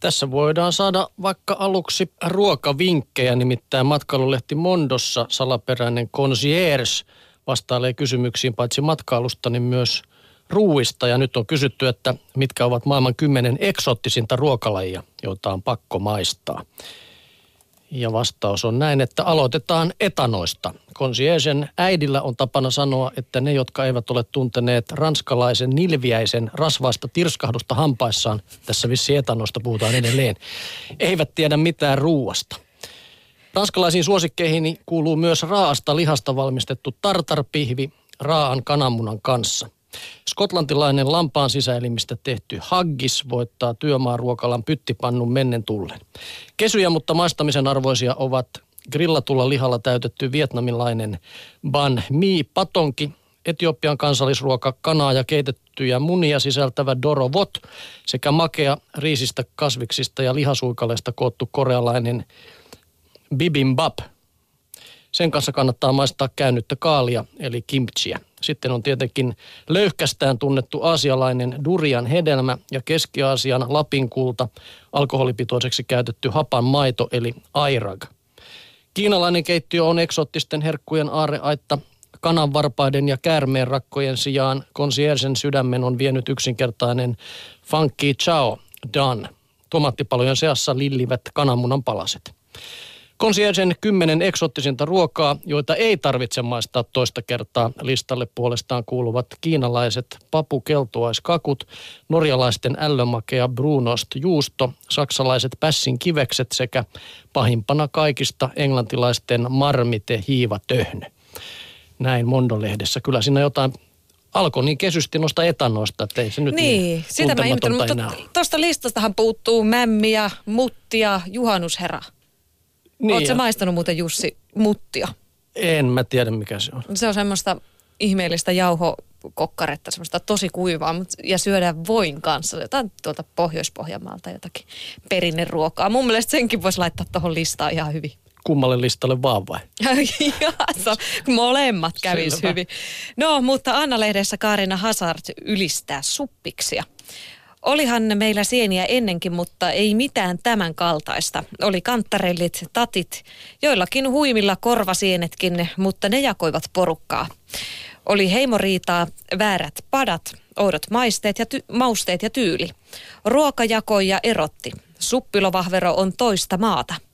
Tässä voidaan saada vaikka aluksi ruokavinkkejä, nimittäin matkailulehti Mondossa salaperäinen concierge vastailee kysymyksiin paitsi matkailusta, niin myös ruuista. Ja nyt on kysytty, että mitkä ovat maailman kymmenen eksoottisinta ruokalajia, joita on pakko maistaa. Ja vastaus on näin, että aloitetaan etanoista. Conciergen äidillä on tapana sanoa, että ne, jotka eivät ole tunteneet ranskalaisen nilviäisen rasvaista tirskahdusta hampaissaan, tässä vissi etanoista puhutaan edelleen, eivät tiedä mitään ruuasta. Ranskalaisiin suosikkeihin kuuluu myös raasta lihasta valmistettu tartarpihvi raaan kananmunan kanssa – Skotlantilainen lampaan sisäelimistä tehty haggis voittaa työmaaruokalan pyttipannun mennen tullen. Kesyjä, mutta maistamisen arvoisia ovat grillatulla lihalla täytetty vietnamilainen ban mi patonki, Etiopian kansallisruoka kanaa ja keitettyjä munia sisältävä dorovot sekä makea riisistä, kasviksista ja lihasuikaleista koottu korealainen bibimbap. Sen kanssa kannattaa maistaa käännyttä kaalia eli kimchiä. Sitten on tietenkin löyhkästään tunnettu aasialainen durian hedelmä ja Keski-Aasian lapinkulta alkoholipitoiseksi käytetty hapan maito eli airag. Kiinalainen keittiö on eksottisten herkkujen aareaitta. Kananvarpaiden ja käärmeen rakkojen sijaan konsiersen sydämen on vienyt yksinkertainen funky chao dan. Tomaattipalojen seassa lillivät kananmunan palaset. Conciergen kymmenen eksottisinta ruokaa, joita ei tarvitse maistaa toista kertaa. Listalle puolestaan kuuluvat kiinalaiset papukeltuaiskakut, norjalaisten ällömakea brunost juusto, saksalaiset pässin kivekset sekä pahimpana kaikista englantilaisten marmite hiivatöhnö. Näin Mondolehdessä. Kyllä siinä jotain alkoi niin kesysti noista etanoista, että ei se nyt niin, niin sitä mä mutta tuosta listastahan puuttuu mämmiä, muttia, juhannusherra. Niin Oletko maistanut muuten Jussi muttia? En mä tiedä mikä se on. Se on semmoista ihmeellistä jauhokokkaretta, semmoista tosi kuivaa, mutta, ja syödään voin kanssa. Jotain tuolta Pohjois-Pohjanmaalta jotakin perinneruokaa. Mun mielestä senkin voisi laittaa tuohon listaan ihan hyvin. Kummalle listalle vaan vai? Jaa, molemmat kävis hyvin. No, mutta Anna-lehdessä Kaarina Hazard ylistää suppiksia. Olihan meillä sieniä ennenkin, mutta ei mitään tämän kaltaista. Oli kanttarellit, tatit, joillakin huimilla korvasienetkin, mutta ne jakoivat porukkaa. Oli heimoriitaa, väärät padat, oudot maisteet ja ty- mausteet ja tyyli. Ruokajakoja erotti. Suppilovahvero on toista maata –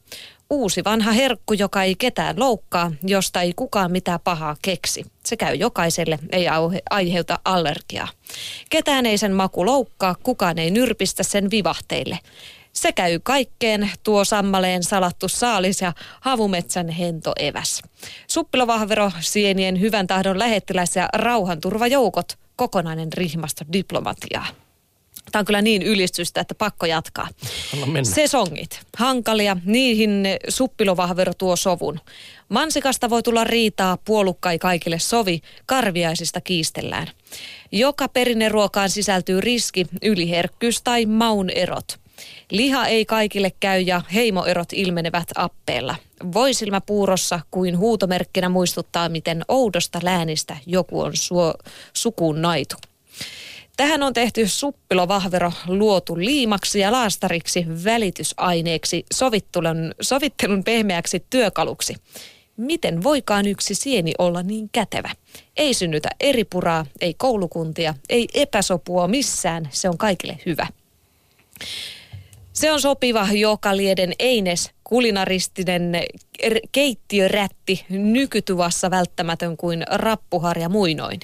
uusi vanha herkku, joka ei ketään loukkaa, josta ei kukaan mitään pahaa keksi. Se käy jokaiselle, ei aiheuta allergiaa. Ketään ei sen maku loukkaa, kukaan ei nyrpistä sen vivahteille. Se käy kaikkeen tuo sammaleen salattu saalis ja havumetsän hentoeväs. Suppilovahvero, sienien hyvän tahdon lähettiläs ja rauhanturvajoukot, kokonainen rihmasto diplomatiaa. Tämä on kyllä niin ylistystä, että pakko jatkaa. Sesongit, hankalia, niihin suppilovahvero tuo sovun. Mansikasta voi tulla riitaa, puolukka ei kaikille sovi, karviaisista kiistellään. Joka perinneruokaan sisältyy riski, yliherkkyys tai maun erot. Liha ei kaikille käy ja heimoerot ilmenevät appeella. Voisilmä puurossa kuin huutomerkkinä muistuttaa, miten oudosta läänistä joku on suo, sukuun naitu. Tähän on tehty suppilovahvero luotu liimaksi ja laastariksi välitysaineeksi sovittelun, sovittelun pehmeäksi työkaluksi. Miten voikaan yksi sieni olla niin kätevä? Ei synnytä eri puraa, ei koulukuntia, ei epäsopua missään, se on kaikille hyvä. Se on sopiva joka lieden eines, kulinaristinen keittiörätti, nykytuvassa välttämätön kuin rappuharja muinoin.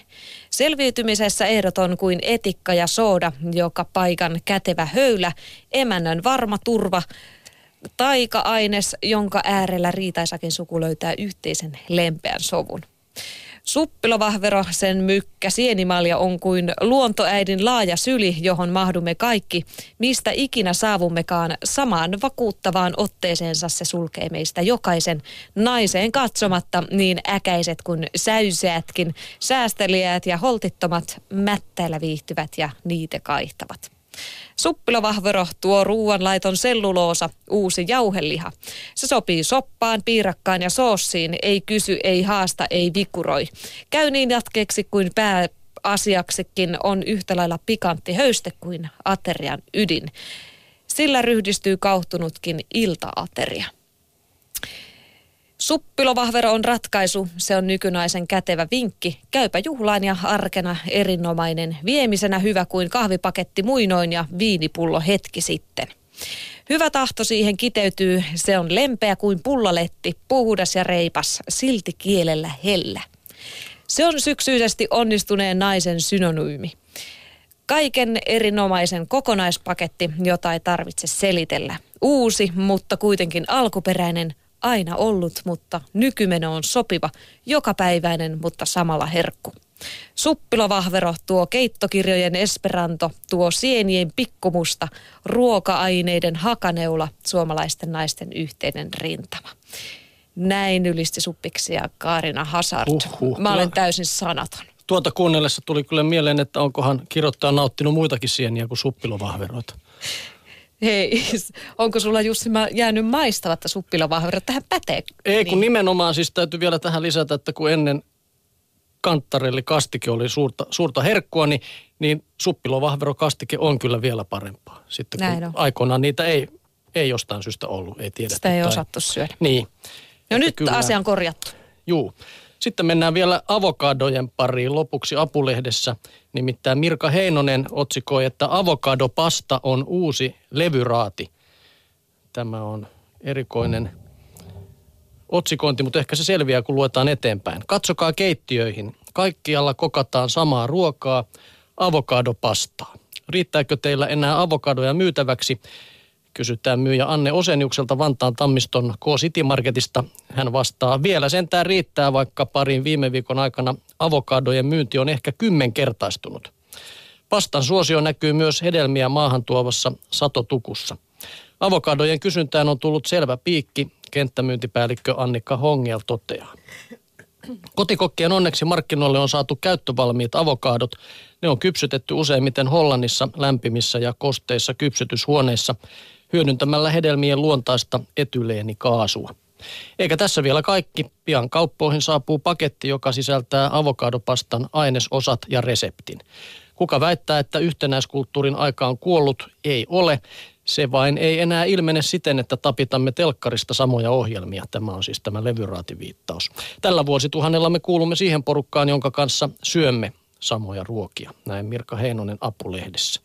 Selviytymisessä ehdoton kuin etikka ja sooda, joka paikan kätevä höylä, emännön varma turva, taika-aines, jonka äärellä riitaisakin suku löytää yhteisen lempeän sovun. Suppilovahvero, sen mykkä, sienimalja on kuin luontoäidin laaja syli, johon mahdumme kaikki. Mistä ikinä saavummekaan samaan vakuuttavaan otteeseensa se sulkee meistä jokaisen. Naiseen katsomatta niin äkäiset kuin säyseätkin, säästeliäät ja holtittomat mättäillä viihtyvät ja niitä kaihtavat. Suppilovahvero tuo ruoanlaiton selluloosa, uusi jauheliha. Se sopii soppaan, piirakkaan ja soossiin, ei kysy, ei haasta, ei vikuroi. Käy niin jatkeeksi kuin pääasiaksikin on yhtä lailla pikantti höyste kuin aterian ydin. Sillä ryhdistyy kauhtunutkin iltaateria. Suppilovahvero on ratkaisu, se on nykynaisen kätevä vinkki. Käypä juhlaan ja arkena erinomainen, viemisenä hyvä kuin kahvipaketti muinoin ja viinipullo hetki sitten. Hyvä tahto siihen kiteytyy, se on lempeä kuin pullaletti, puhdas ja reipas, silti kielellä hellä. Se on syksyisesti onnistuneen naisen synonyymi. Kaiken erinomaisen kokonaispaketti, jota ei tarvitse selitellä. Uusi, mutta kuitenkin alkuperäinen, aina ollut, mutta nykymeno on sopiva, jokapäiväinen, mutta samalla herkku. Suppilovahvero tuo keittokirjojen esperanto, tuo sienien pikkumusta, ruoka-aineiden hakaneula, suomalaisten naisten yhteinen rintama. Näin ylisti suppiksia Kaarina Hazard. Uhuh, Mä olen täysin sanaton. Tuota kuunnellessa tuli kyllä mieleen, että onkohan kirjoittaja nauttinut muitakin sieniä kuin suppilovahveroita. Hei, onko sulla Jussi mä- jäänyt maistavatta suppilovahvero? Tähän pätee. Ei, kun nimenomaan siis täytyy vielä tähän lisätä, että kun ennen kanttarelli kastike oli suurta, suurta herkkua, niin, niin suppilovahvero kastike on kyllä vielä parempaa. Sitten kun Näin on. aikoinaan niitä ei, ei jostain syystä ollut, ei tiedetty. Sitä ei tai- osattu syödä. Niin. No Että nyt kyllä- asia on korjattu. Juu. Sitten mennään vielä avokadojen pariin lopuksi Apulehdessä. Nimittäin Mirka Heinonen otsikoi, että avokadopasta on uusi levyraati. Tämä on erikoinen otsikointi, mutta ehkä se selviää, kun luetaan eteenpäin. Katsokaa keittiöihin. Kaikkialla kokataan samaa ruokaa, avokadopastaa. Riittääkö teillä enää avokadoja myytäväksi? Kysytään myyjä Anne Oseniukselta Vantaan Tammiston K-City Marketista. Hän vastaa, vielä sentään riittää, vaikka parin viime viikon aikana avokadojen myynti on ehkä kymmenkertaistunut. Pastan suosio näkyy myös hedelmiä maahan tuovassa satotukussa. Avokadojen kysyntään on tullut selvä piikki, kenttämyyntipäällikkö Annika Hongel toteaa. Kotikokkien onneksi markkinoille on saatu käyttövalmiit avokadot. Ne on kypsytetty useimmiten Hollannissa lämpimissä ja kosteissa kypsytyshuoneissa hyödyntämällä hedelmien luontaista etyleenikaasua. Eikä tässä vielä kaikki. Pian kauppoihin saapuu paketti, joka sisältää avokadopastan ainesosat ja reseptin. Kuka väittää, että yhtenäiskulttuurin aika on kuollut, ei ole. Se vain ei enää ilmene siten, että tapitamme telkkarista samoja ohjelmia. Tämä on siis tämä levyraativiittaus. Tällä vuosituhannella me kuulumme siihen porukkaan, jonka kanssa syömme samoja ruokia. Näin Mirka Heinonen Apulehdessä.